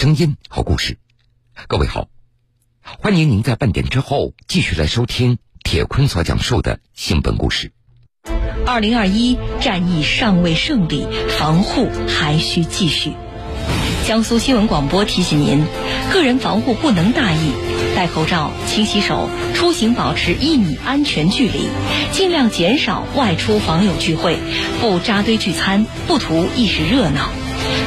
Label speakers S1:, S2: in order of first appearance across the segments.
S1: 声音，好故事。各位好，欢迎您在半点之后继续来收听铁坤所讲述的新闻故事。
S2: 二零二一战役尚未胜利，防护还需继续。江苏新闻广播提醒您：个人防护不能大意，戴口罩、勤洗手，出行保持一米安全距离，尽量减少外出访友聚会，不扎堆聚餐，不图一时热闹。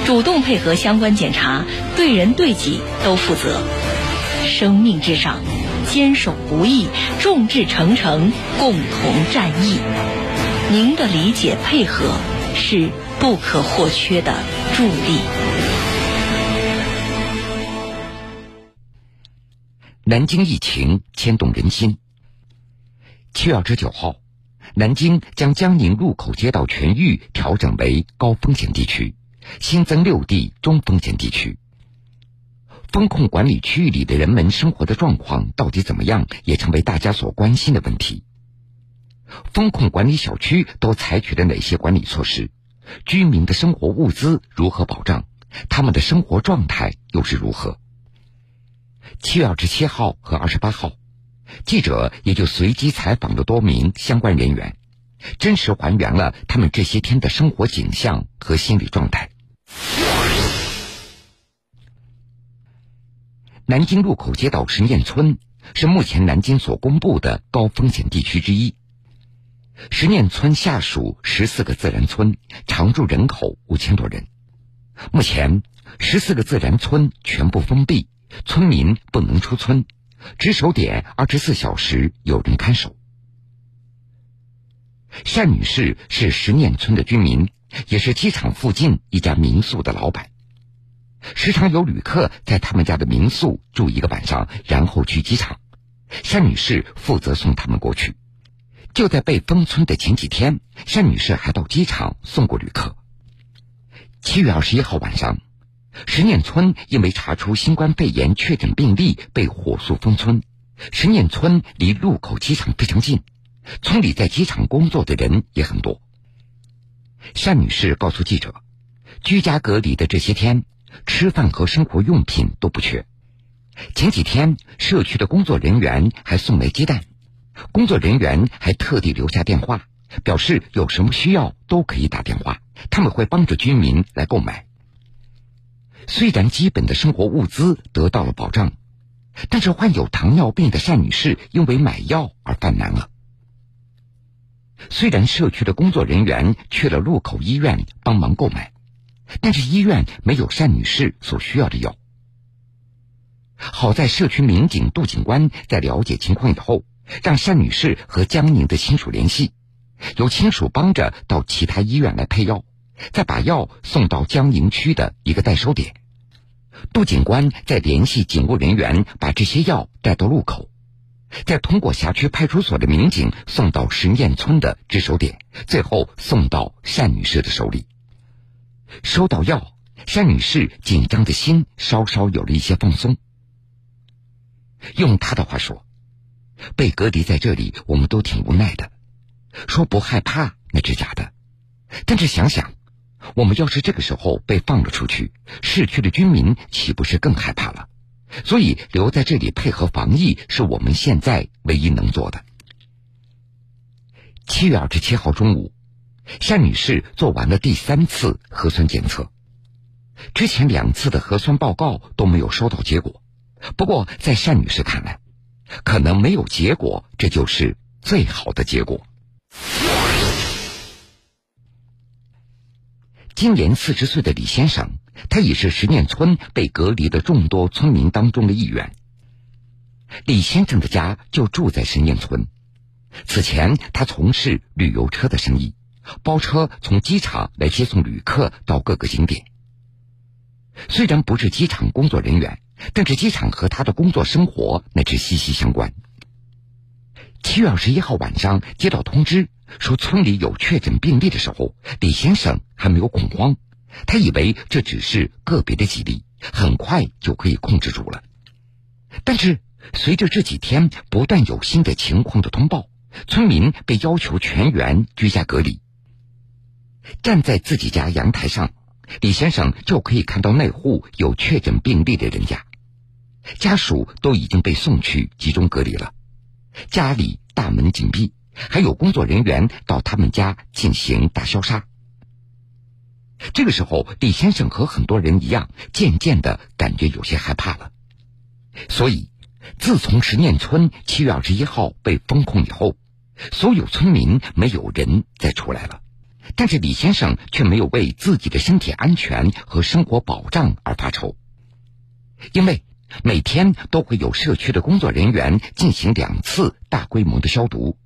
S2: 主动配合相关检查，对人对己都负责。生命至上，坚守不易，众志成城，共同战役。您的理解配合是不可或缺的助力。
S1: 南京疫情牵动人心。七月二十九号，南京将江宁路口街道全域调整为高风险地区。新增六地中风险地区，风控管理区域里的人们生活的状况到底怎么样，也成为大家所关心的问题。风控管理小区都采取了哪些管理措施？居民的生活物资如何保障？他们的生活状态又是如何？七月二十七号和二十八号，记者也就随机采访了多名相关人员。真实还原了他们这些天的生活景象和心理状态。南京路口街道实验村是目前南京所公布的高风险地区之一。实验村下属十四个自然村，常住人口五千多人。目前，十四个自然村全部封闭，村民不能出村，值守点二十四小时有人看守。单女士是石念村的居民，也是机场附近一家民宿的老板。时常有旅客在他们家的民宿住一个晚上，然后去机场。单女士负责送他们过去。就在被封村的前几天，单女士还到机场送过旅客。七月二十一号晚上，石念村因为查出新冠肺炎确诊病例，被火速封村。石念村离禄口机场非常近。村里在机场工作的人也很多。单女士告诉记者，居家隔离的这些天，吃饭和生活用品都不缺。前几天，社区的工作人员还送来鸡蛋，工作人员还特地留下电话，表示有什么需要都可以打电话，他们会帮着居民来购买。虽然基本的生活物资得到了保障，但是患有糖尿病的单女士因为买药而犯难了。虽然社区的工作人员去了路口医院帮忙购买，但是医院没有单女士所需要的药。好在社区民警杜警官在了解情况以后，让单女士和江宁的亲属联系，由亲属帮着到其他医院来配药，再把药送到江宁区的一个代收点。杜警官再联系警务人员，把这些药带到路口。再通过辖区派出所的民警送到石堰村的值守点，最后送到单女士的手里。收到药，单女士紧张的心稍稍有了一些放松。用她的话说：“被隔离在这里，我们都挺无奈的。说不害怕那是假的，但是想想，我们要是这个时候被放了出去，市区的居民岂不是更害怕了？”所以留在这里配合防疫是我们现在唯一能做的。七月二十七号中午，单女士做完了第三次核酸检测，之前两次的核酸报告都没有收到结果。不过在单女士看来，可能没有结果，这就是最好的结果。今年四十岁的李先生。他已是石念村被隔离的众多村民当中的一员。李先生的家就住在石念村。此前，他从事旅游车的生意，包车从机场来接送旅客到各个景点。虽然不是机场工作人员，但是机场和他的工作生活乃至息息相关。七月二十一号晚上接到通知说村里有确诊病例的时候，李先生还没有恐慌。他以为这只是个别的几例，很快就可以控制住了。但是随着这几天不断有新的情况的通报，村民被要求全员居家隔离。站在自己家阳台上，李先生就可以看到那户有确诊病例的人家，家属都已经被送去集中隔离了，家里大门紧闭，还有工作人员到他们家进行大消杀。这个时候，李先生和很多人一样，渐渐的感觉有些害怕了。所以，自从石念村七月二十一号被封控以后，所有村民没有人再出来了。但是李先生却没有为自己的身体安全和生活保障而发愁，因为每天都会有社区的工作人员进行两次大规模的消毒，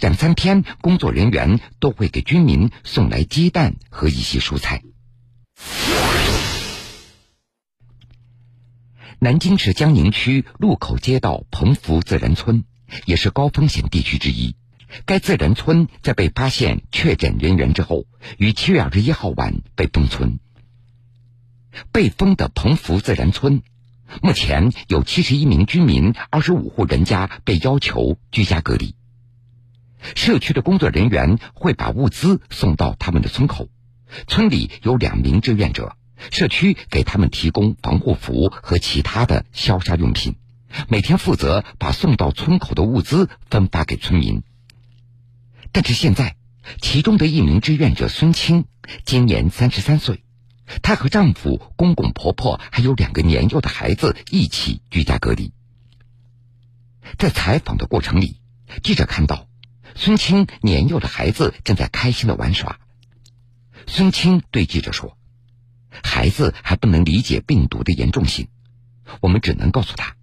S1: 两三天工作人员都会给居民送来鸡蛋和一些蔬菜。南京市江宁区路口街道彭福自然村也是高风险地区之一。该自然村在被发现确诊人员之后，于七月二十一号晚被封村。被封的彭福自然村，目前有七十一名居民、二十五户人家被要求居家隔离。社区的工作人员会把物资送到他们的村口，村里有两名志愿者，社区给他们提供防护服和其他的消杀用品，每天负责把送到村口的物资分发给村民。但是现在，其中的一名志愿者孙青今年三十三岁，她和丈夫、公公婆婆还有两个年幼的孩子一起居家隔离。在采访的过程里，记者看到孙青年幼的孩子正在开心的玩耍。孙青对记者说：“孩子还不能理解病毒的严重性，我们只能告诉他，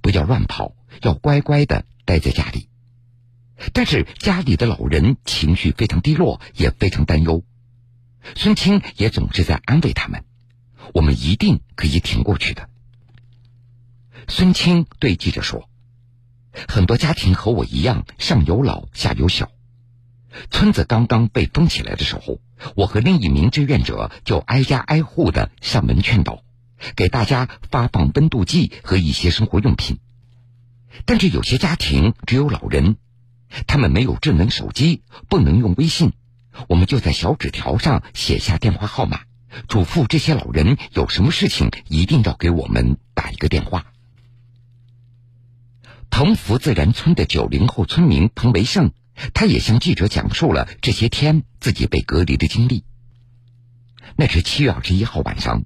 S1: 不要乱跑，要乖乖的待在家里。”但是家里的老人情绪非常低落，也非常担忧。孙青也总是在安慰他们：“我们一定可以挺过去的。”孙青对记者说：“很多家庭和我一样，上有老下有小。村子刚刚被封起来的时候，我和另一名志愿者就挨家挨户的上门劝导，给大家发放温度计和一些生活用品。但是有些家庭只有老人。”他们没有智能手机，不能用微信，我们就在小纸条上写下电话号码，嘱咐这些老人有什么事情一定要给我们打一个电话。同福自然村的九零后村民彭维胜，他也向记者讲述了这些天自己被隔离的经历。那是七月二十一号晚上。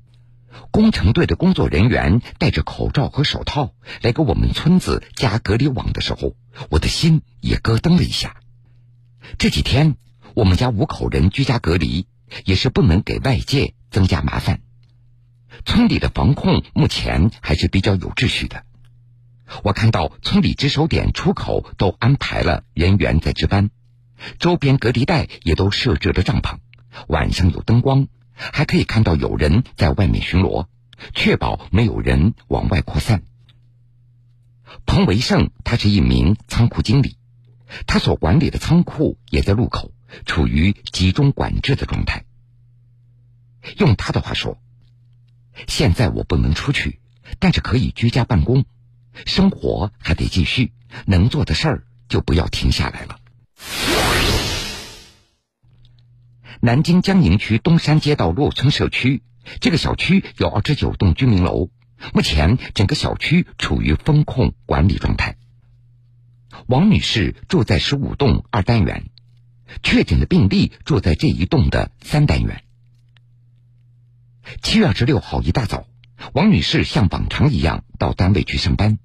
S1: 工程队的工作人员戴着口罩和手套来给我们村子加隔离网的时候，我的心也咯噔了一下。这几天我们家五口人居家隔离，也是不能给外界增加麻烦。村里的防控目前还是比较有秩序的。我看到村里值守点出口都安排了人员在值班，周边隔离带也都设置了帐篷，晚上有灯光。还可以看到有人在外面巡逻，确保没有人往外扩散。彭维胜，他是一名仓库经理，他所管理的仓库也在路口，处于集中管制的状态。用他的话说：“现在我不能出去，但是可以居家办公，生活还得继续，能做的事儿就不要停下来了。”南京江宁区东山街道洛村社区，这个小区有二十九栋居民楼，目前整个小区处于风控管理状态。王女士住在十五栋二单元，确诊的病例住在这一栋的三单元。七月二十六号一大早，王女士像往常一样到单位去上班，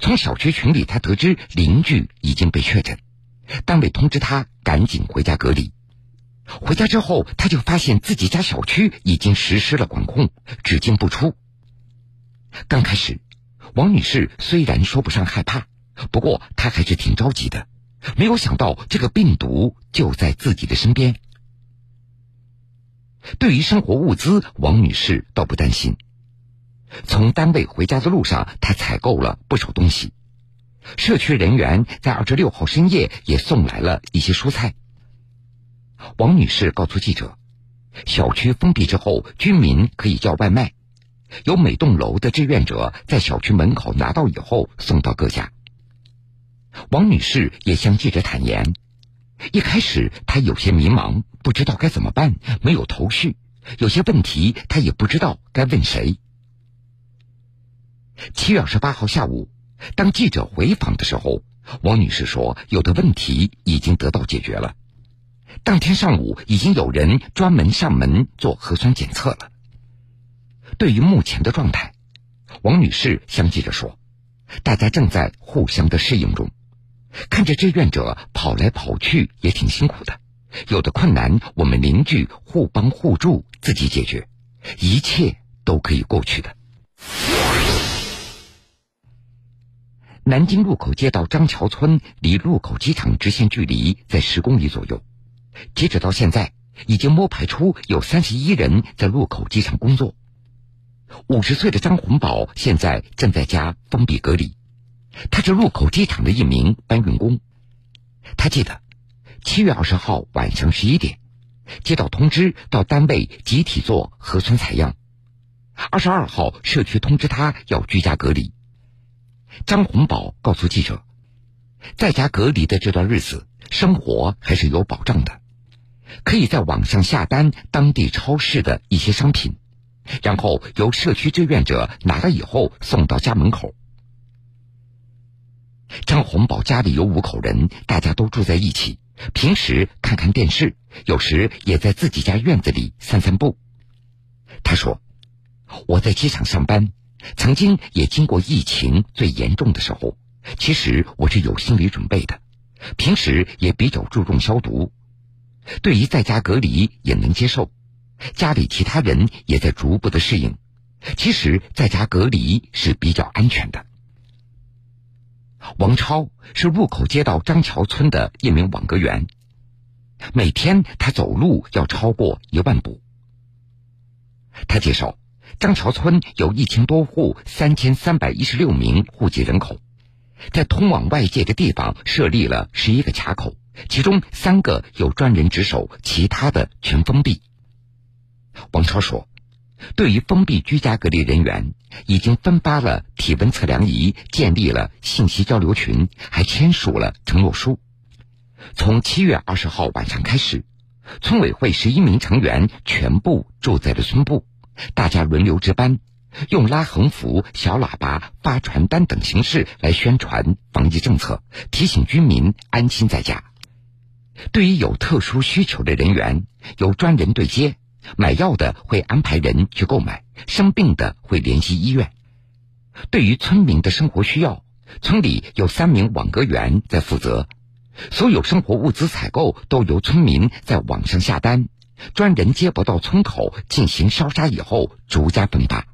S1: 从小区群里她得知邻居已经被确诊，单位通知她赶紧回家隔离。回家之后，他就发现自己家小区已经实施了管控，只进不出。刚开始，王女士虽然说不上害怕，不过她还是挺着急的。没有想到这个病毒就在自己的身边。对于生活物资，王女士倒不担心。从单位回家的路上，她采购了不少东西。社区人员在二十六号深夜也送来了一些蔬菜。王女士告诉记者：“小区封闭之后，居民可以叫外卖，有每栋楼的志愿者在小区门口拿到以后送到各家。”王女士也向记者坦言，一开始她有些迷茫，不知道该怎么办，没有头绪，有些问题她也不知道该问谁。七月二十八号下午，当记者回访的时候，王女士说，有的问题已经得到解决了。当天上午，已经有人专门上门做核酸检测了。对于目前的状态，王女士向记者说：“大家正在互相的适应中，看着志愿者跑来跑去也挺辛苦的。有的困难，我们邻居互帮互助，自己解决，一切都可以过去的。”南京路口街道张桥村离路口机场直线距离在十公里左右。截止到现在，已经摸排出有三十一人在路口机场工作。五十岁的张红宝现在正在家封闭隔离，他是路口机场的一名搬运工。他记得，七月二十号晚上十一点，接到通知到单位集体做核酸采样。二十二号社区通知他要居家隔离。张红宝告诉记者，在家隔离的这段日子，生活还是有保障的。可以在网上下单当地超市的一些商品，然后由社区志愿者拿了以后送到家门口。张红宝家里有五口人，大家都住在一起，平时看看电视，有时也在自己家院子里散散步。他说：“我在机场上班，曾经也经过疫情最严重的时候，其实我是有心理准备的，平时也比较注重消毒。”对于在家隔离也能接受，家里其他人也在逐步的适应。其实在家隔离是比较安全的。王超是路口街道张桥村的一名网格员，每天他走路要超过一万步。他介绍，张桥村有一千多户，三千三百一十六名户籍人口，在通往外界的地方设立了十一个卡口。其中三个有专人值守，其他的全封闭。王超说：“对于封闭居家隔离人员，已经分发了体温测量仪，建立了信息交流群，还签署了承诺书。从七月二十号晚上开始，村委会十一名成员全部住在了村部，大家轮流值班，用拉横幅、小喇叭、发传单等形式来宣传防疫政策，提醒居民安心在家。”对于有特殊需求的人员，有专人对接，买药的会安排人去购买，生病的会联系医院。对于村民的生活需要，村里有三名网格员在负责，所有生活物资采购都由村民在网上下单，专人接驳到村口进行烧杀以后逐家分发。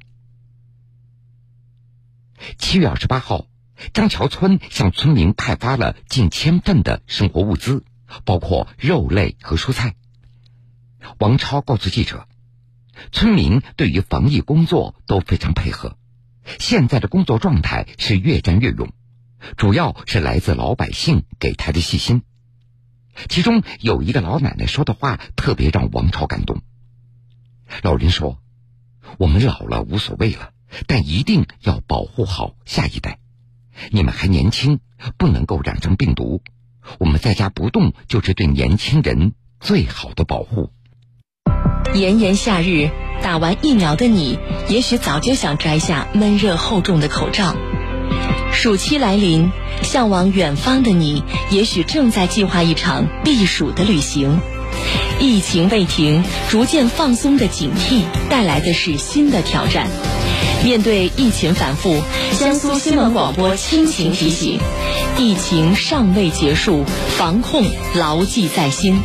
S1: 七月二十八号，张桥村向村民派发了近千份的生活物资。包括肉类和蔬菜。王超告诉记者，村民对于防疫工作都非常配合，现在的工作状态是越战越勇，主要是来自老百姓给他的细心。其中有一个老奶奶说的话特别让王超感动。老人说：“我们老了无所谓了，但一定要保护好下一代。你们还年轻，不能够染上病毒。”我们在家不动，就是对年轻人最好的保护。
S2: 炎炎夏日，打完疫苗的你，也许早就想摘下闷热厚重的口罩。暑期来临，向往远方的你，也许正在计划一场避暑的旅行。疫情未停，逐渐放松的警惕带来的是新的挑战。面对疫情反复，江苏新闻广播亲情提醒。疫情尚未结束，防控牢记在心。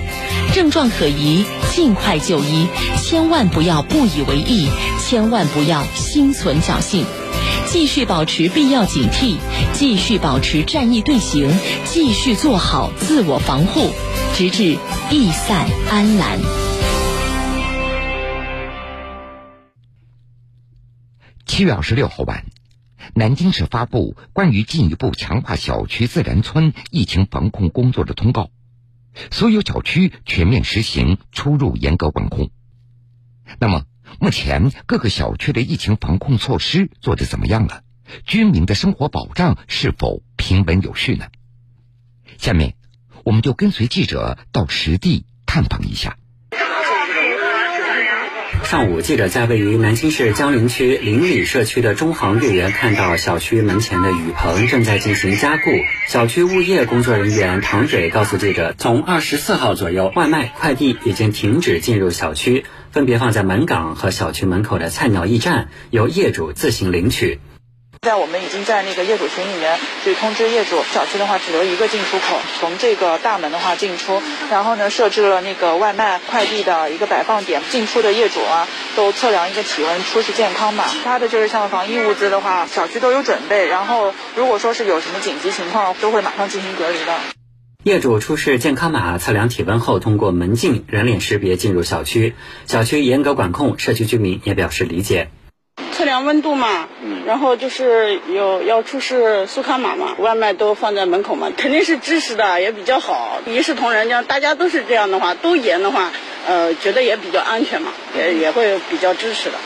S2: 症状可疑，尽快就医，千万不要不以为意，千万不要心存侥幸。继续保持必要警惕，继续保持战役队形，继续做好自我防护，直至疫散安澜。
S1: 七月二十六号晚。南京市发布关于进一步强化小区自然村疫情防控工作的通告，所有小区全面实行出入严格管控。那么，目前各个小区的疫情防控措施做得怎么样了？居民的生活保障是否平稳有序呢？下面，我们就跟随记者到实地探访一下。
S3: 上午，记者在位于南京市江陵区邻里社区的中航月园看到小区门前的雨棚正在进行加固。小区物业工作人员唐蕊告诉记者，从二十四号左右，外卖快递已经停止进入小区，分别放在门岗和小区门口的菜鸟驿站，由业主自行领取。
S4: 现在我们已经在那个业主群里面去通知业主，小区的话只留一个进出口，从这个大门的话进出，然后呢设置了那个外卖快递的一个摆放点，进出的业主啊都测量一个体温，出示健康码。其他的就是像防疫物资的话，小区都有准备，然后如果说是有什么紧急情况，都会马上进行隔离的。
S3: 业主出示健康码，测量体温后，通过门禁人脸识别进入小区，小区严格管控，社区居民也表示理解。
S5: 测量温度嘛，然后就是有要出示苏卡码嘛，外卖都放在门口嘛，肯定是支持的，也比较好，一视同仁。这样大家都是这样的话，都严的话，呃，觉得也比较安全嘛，也也会比较支持的。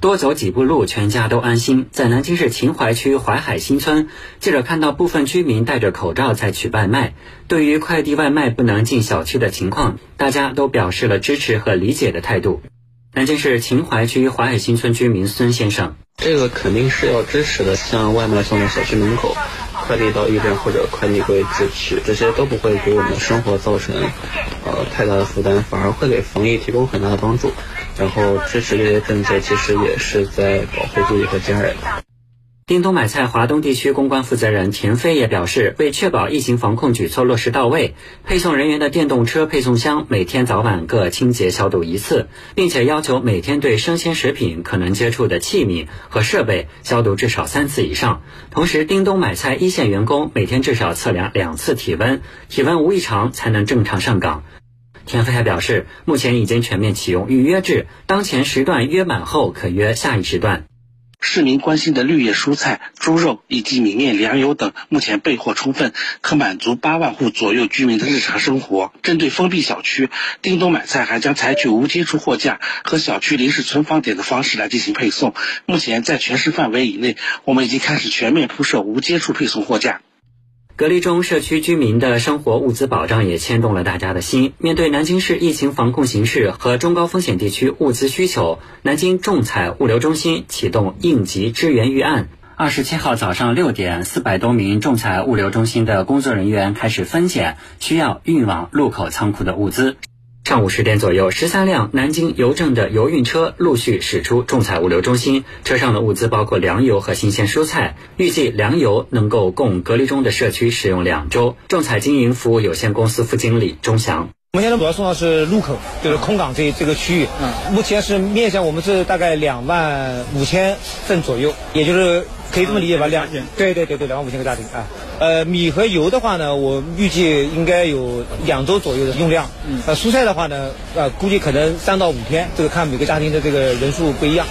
S3: 多走几步路，全家都安心。在南京市秦淮区淮海新村，记者看到部分居民戴着口罩在取外卖。对于快递外卖不能进小区的情况，大家都表示了支持和理解的态度。南京市秦淮区淮海新村居民孙先生：“
S6: 这个肯定是要支持的，像外卖送到小区门口，快递到驿站或者快递柜自取，这些都不会给我们的生活造成呃太大的负担，反而会给防疫提供很大的帮助。然后支持这些政策，其实也是在保护自己和家人。”
S3: 叮咚买菜华东地区公关负责人田飞也表示，为确保疫情防控举措落实到位，配送人员的电动车配送箱每天早晚各清洁消毒一次，并且要求每天对生鲜食品可能接触的器皿和设备消毒至少三次以上。同时，叮咚买菜一线员工每天至少测量两次体温，体温无异常才能正常上岗。田飞还表示，目前已经全面启用预约制，当前时段约满后可约下一时段。
S7: 市民关心的绿叶蔬菜、猪肉以及米面粮油等，目前备货充分，可满足八万户左右居民的日常生活。针对封闭小区，叮咚买菜还将采取无接触货架和小区临时存放点的方式来进行配送。目前在全市范围以内，我们已经开始全面铺设无接触配送货架。
S3: 隔离中，社区居民的生活物资保障也牵动了大家的心。面对南京市疫情防控形势和中高风险地区物资需求，南京仲采物流中心启动应急支援预案。二十七号早上六点，四百多名仲采物流中心的工作人员开始分拣需要运往路口仓库的物资。上午十点左右，十三辆南京邮政的邮运车陆续驶出仲采物流中心，车上的物资包括粮油和新鲜蔬菜。预计粮油能够供隔离中的社区使用两周。仲采经营服务有限公司副经理钟祥。
S8: 我们现在主要送到是路口，就是空港这这个区域。嗯，目前是面向我们是大概两万五千份左右，也就是可以这么理解吧？两对对对对，两万五千个家庭啊。呃，米和油的话呢，我预计应该有两周左右的用量。嗯，呃，蔬菜的话呢，呃，估计可能三到五天，这个看每个家庭的这个人数不一样。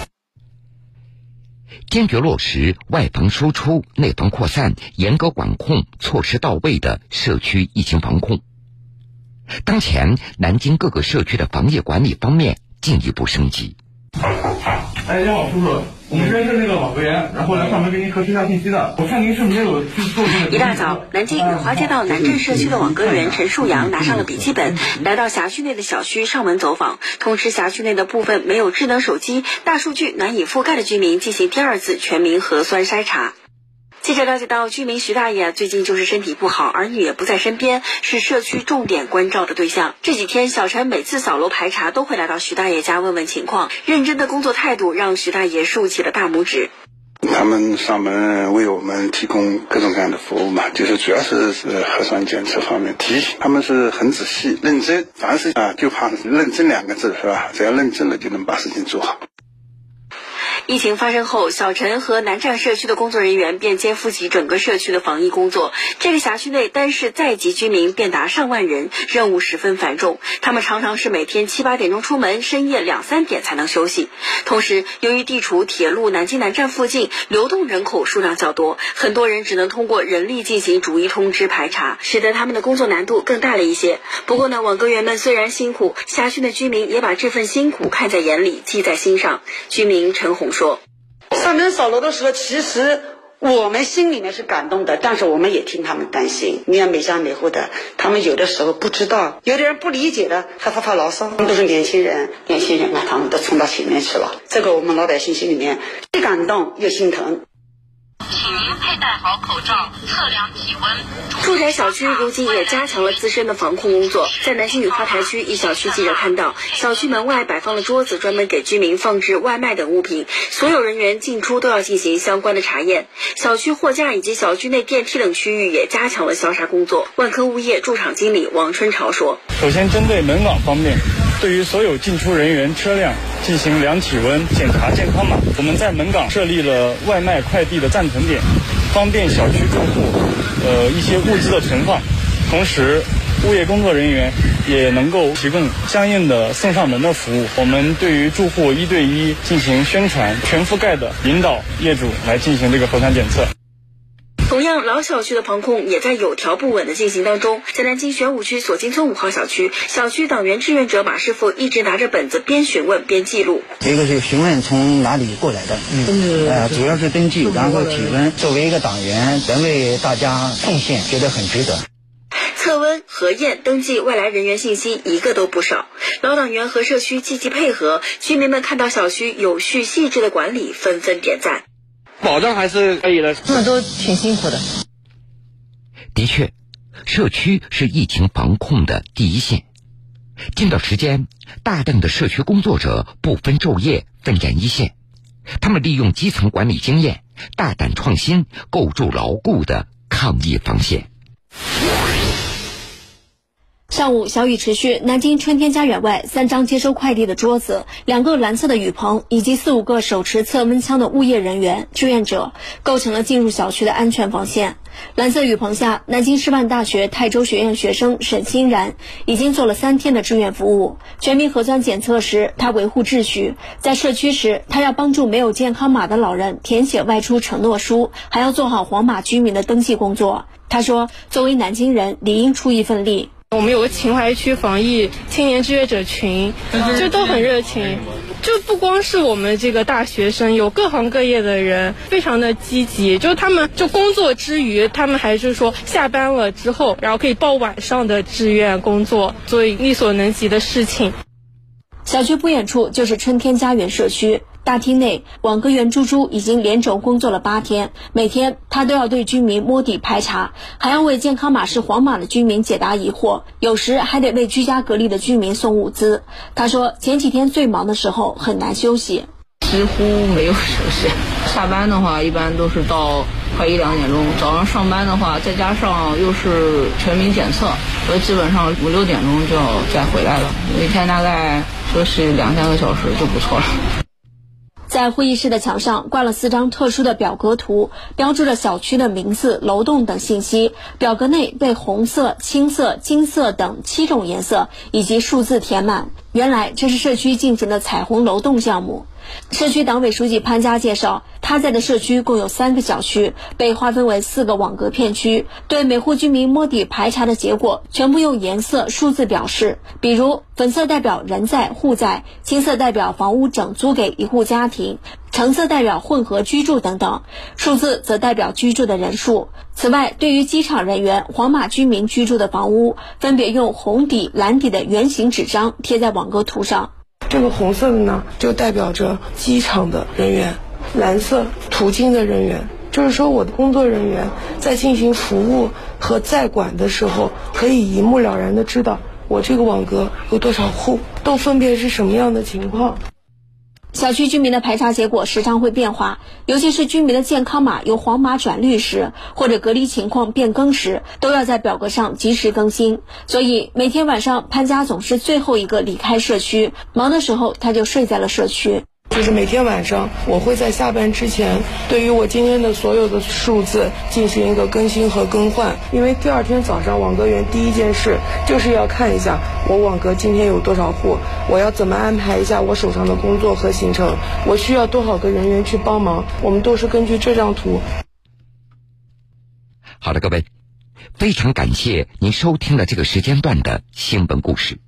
S1: 坚决落实外防输出、内防扩散、严格管控措施到位的社区疫情防控。当前，南京各个社区的防疫管理方面进一步升级。
S9: 哎，你好叔叔，我们这是那个网格员，然后来上门给您核实一下信息的。我看您是没有去做这个。
S10: 一大早，南京雨花街道南镇社区的网格员陈树阳拿上了笔记本，来到辖区内的小区上门走访，通知辖区内的部分没有智能手机、大数据难以覆盖的居民进行第二次全民核酸筛查。记者了解到，居民徐大爷最近就是身体不好，儿女也不在身边，是社区重点关照的对象。这几天，小陈每次扫楼排查都会来到徐大爷家问问情况，认真的工作态度让徐大爷竖起了大拇指。
S11: 他们上门为我们提供各种各样的服务嘛，就是主要是是核酸检测方面提醒，他们是很仔细、认真，凡是啊就怕认真两个字是吧？只要认真了就能把事情做好。
S10: 疫情发生后，小陈和南站社区的工作人员便肩负起整个社区的防疫工作。这个辖区内单是在籍居民便达上万人，任务十分繁重。他们常常是每天七八点钟出门，深夜两三点才能休息。同时，由于地处铁路南京南站附近，流动人口数量较多，很多人只能通过人力进行逐一通知排查，使得他们的工作难度更大了一些。不过呢，网格员们虽然辛苦，辖区的居民也把这份辛苦看在眼里，记在心上。居民陈红。说，
S5: 上门扫楼的时候，其实
S12: 我们心里面是感动的，但是我们也替他们担心。你看每家每户的，他们有的时候不知道，有的人不理解的，还发发牢骚。他们都是年轻人，年轻人嘛，他们都冲到前面去了。这个我们老百姓心里面既感动又心疼。
S13: 佩戴好口罩，测量体温。
S14: 住宅小区如今也加强了自身的防控工作。在南京雨花台区一小区，记者看到小区门外摆放了桌子，专门给居民放置外卖等物品。所有人员进出都要进行相关的查验。小区货架以及小区内电梯等区域也加强了消杀工作。万科物业驻场经理王春潮说：“
S9: 首先，针对门岗方面，对于所有进出人员、车辆进行量体温、检查健康码。我们在门岗设立了外卖快递的暂存点。”方便小区住户，呃一些物资的存放，同时物业工作人员也能够提供相应的送上门的服务。我们对于住户一对一进行宣传，全覆盖的引导业主来进行这个核酸检测。
S14: 同样，老小区的防控也在有条不紊的进行当中。在南京玄武区锁金村五号小区，小区党员志愿者马师傅一直拿着本子边询问边记录。
S15: 一个是询问从哪里过来的，嗯，呃，主要是登记，然后体温。作为一个党员，能为大家奉献，觉得很值得。
S14: 测温、核验、登记外来人员信息，一个都不少。老党员和社区积极配合，居民们看到小区有序细致的管理，纷纷点赞。
S16: 保障还是可以的，
S17: 他们都挺辛苦的。
S1: 的确，社区是疫情防控的第一线。近段时间，大量的社区工作者不分昼夜奋战一线，他们利用基层管理经验，大胆创新，构筑牢固的抗疫防线。
S14: 上午，小雨持续。南京春天家园外，三张接收快递的桌子，两个蓝色的雨棚，以及四五个手持测温枪的物业人员、志愿者，构成了进入小区的安全防线。蓝色雨棚下，南京师范大学泰州学院学生沈欣然已经做了三天的志愿服务。全民核酸检测时，他维护秩序；在社区时，他要帮助没有健康码的老人填写外出承诺书，还要做好黄码居民的登记工作。他说：“作为南京人，理应出一份力。”
S18: 我们有个秦淮区防疫青年志愿者群，就都很热情，就不光是我们这个大学生，有各行各业的人，非常的积极。就他们就工作之余，他们还是说下班了之后，然后可以报晚上的志愿工作，做力所能及的事情。
S14: 小区不远处就是春天家园社区。大厅内，网格员猪猪已经连轴工作了八天，每天他都要对居民摸底排查，还要为健康码是黄码的居民解答疑惑，有时还得为居家隔离的居民送物资。他说，前几天最忙的时候很难休息，
S19: 几乎没有休息。下班的话，一般都是到快一两点钟；早上上班的话，再加上又是全民检测，所以基本上五六点钟就要再回来了。每天大概休息两三个小时就不错了。
S14: 在会议室的墙上挂了四张特殊的表格图，标注着小区的名字、楼栋等信息。表格内被红色、青色、金色等七种颜色以及数字填满。原来这是社区进行的彩虹楼栋项目。社区党委书记潘佳介绍，他在的社区共有三个小区，被划分为四个网格片区。对每户居民摸底排查的结果，全部用颜色、数字表示。比如，粉色代表人在户在，青色代表房屋整租给一户家庭，橙色代表混合居住等等。数字则代表居住的人数。此外，对于机场人员、黄马居民居住的房屋，分别用红底、蓝底的圆形纸张贴在网格图上。
S18: 这个红色的呢，就代表着机场的人员；蓝色途经的人员，就是说我的工作人员在进行服务和在管的时候，可以一目了然的知道我这个网格有多少户，都分别是什么样的情况。
S14: 小区居民的排查结果时常会变化，尤其是居民的健康码由黄码转绿时，或者隔离情况变更时，都要在表格上及时更新。所以每天晚上，潘家总是最后一个离开社区，忙的时候他就睡在了社区。
S18: 就是每天晚上，我会在下班之前，对于我今天的所有的数字进行一个更新和更换。因为第二天早上，网格员第一件事就是要看一下我网格今天有多少户，我要怎么安排一下我手上的工作和行程，我需要多少个人员去帮忙。我们都是根据这张图。
S1: 好的，各位，非常感谢您收听了这个时间段的新闻故事。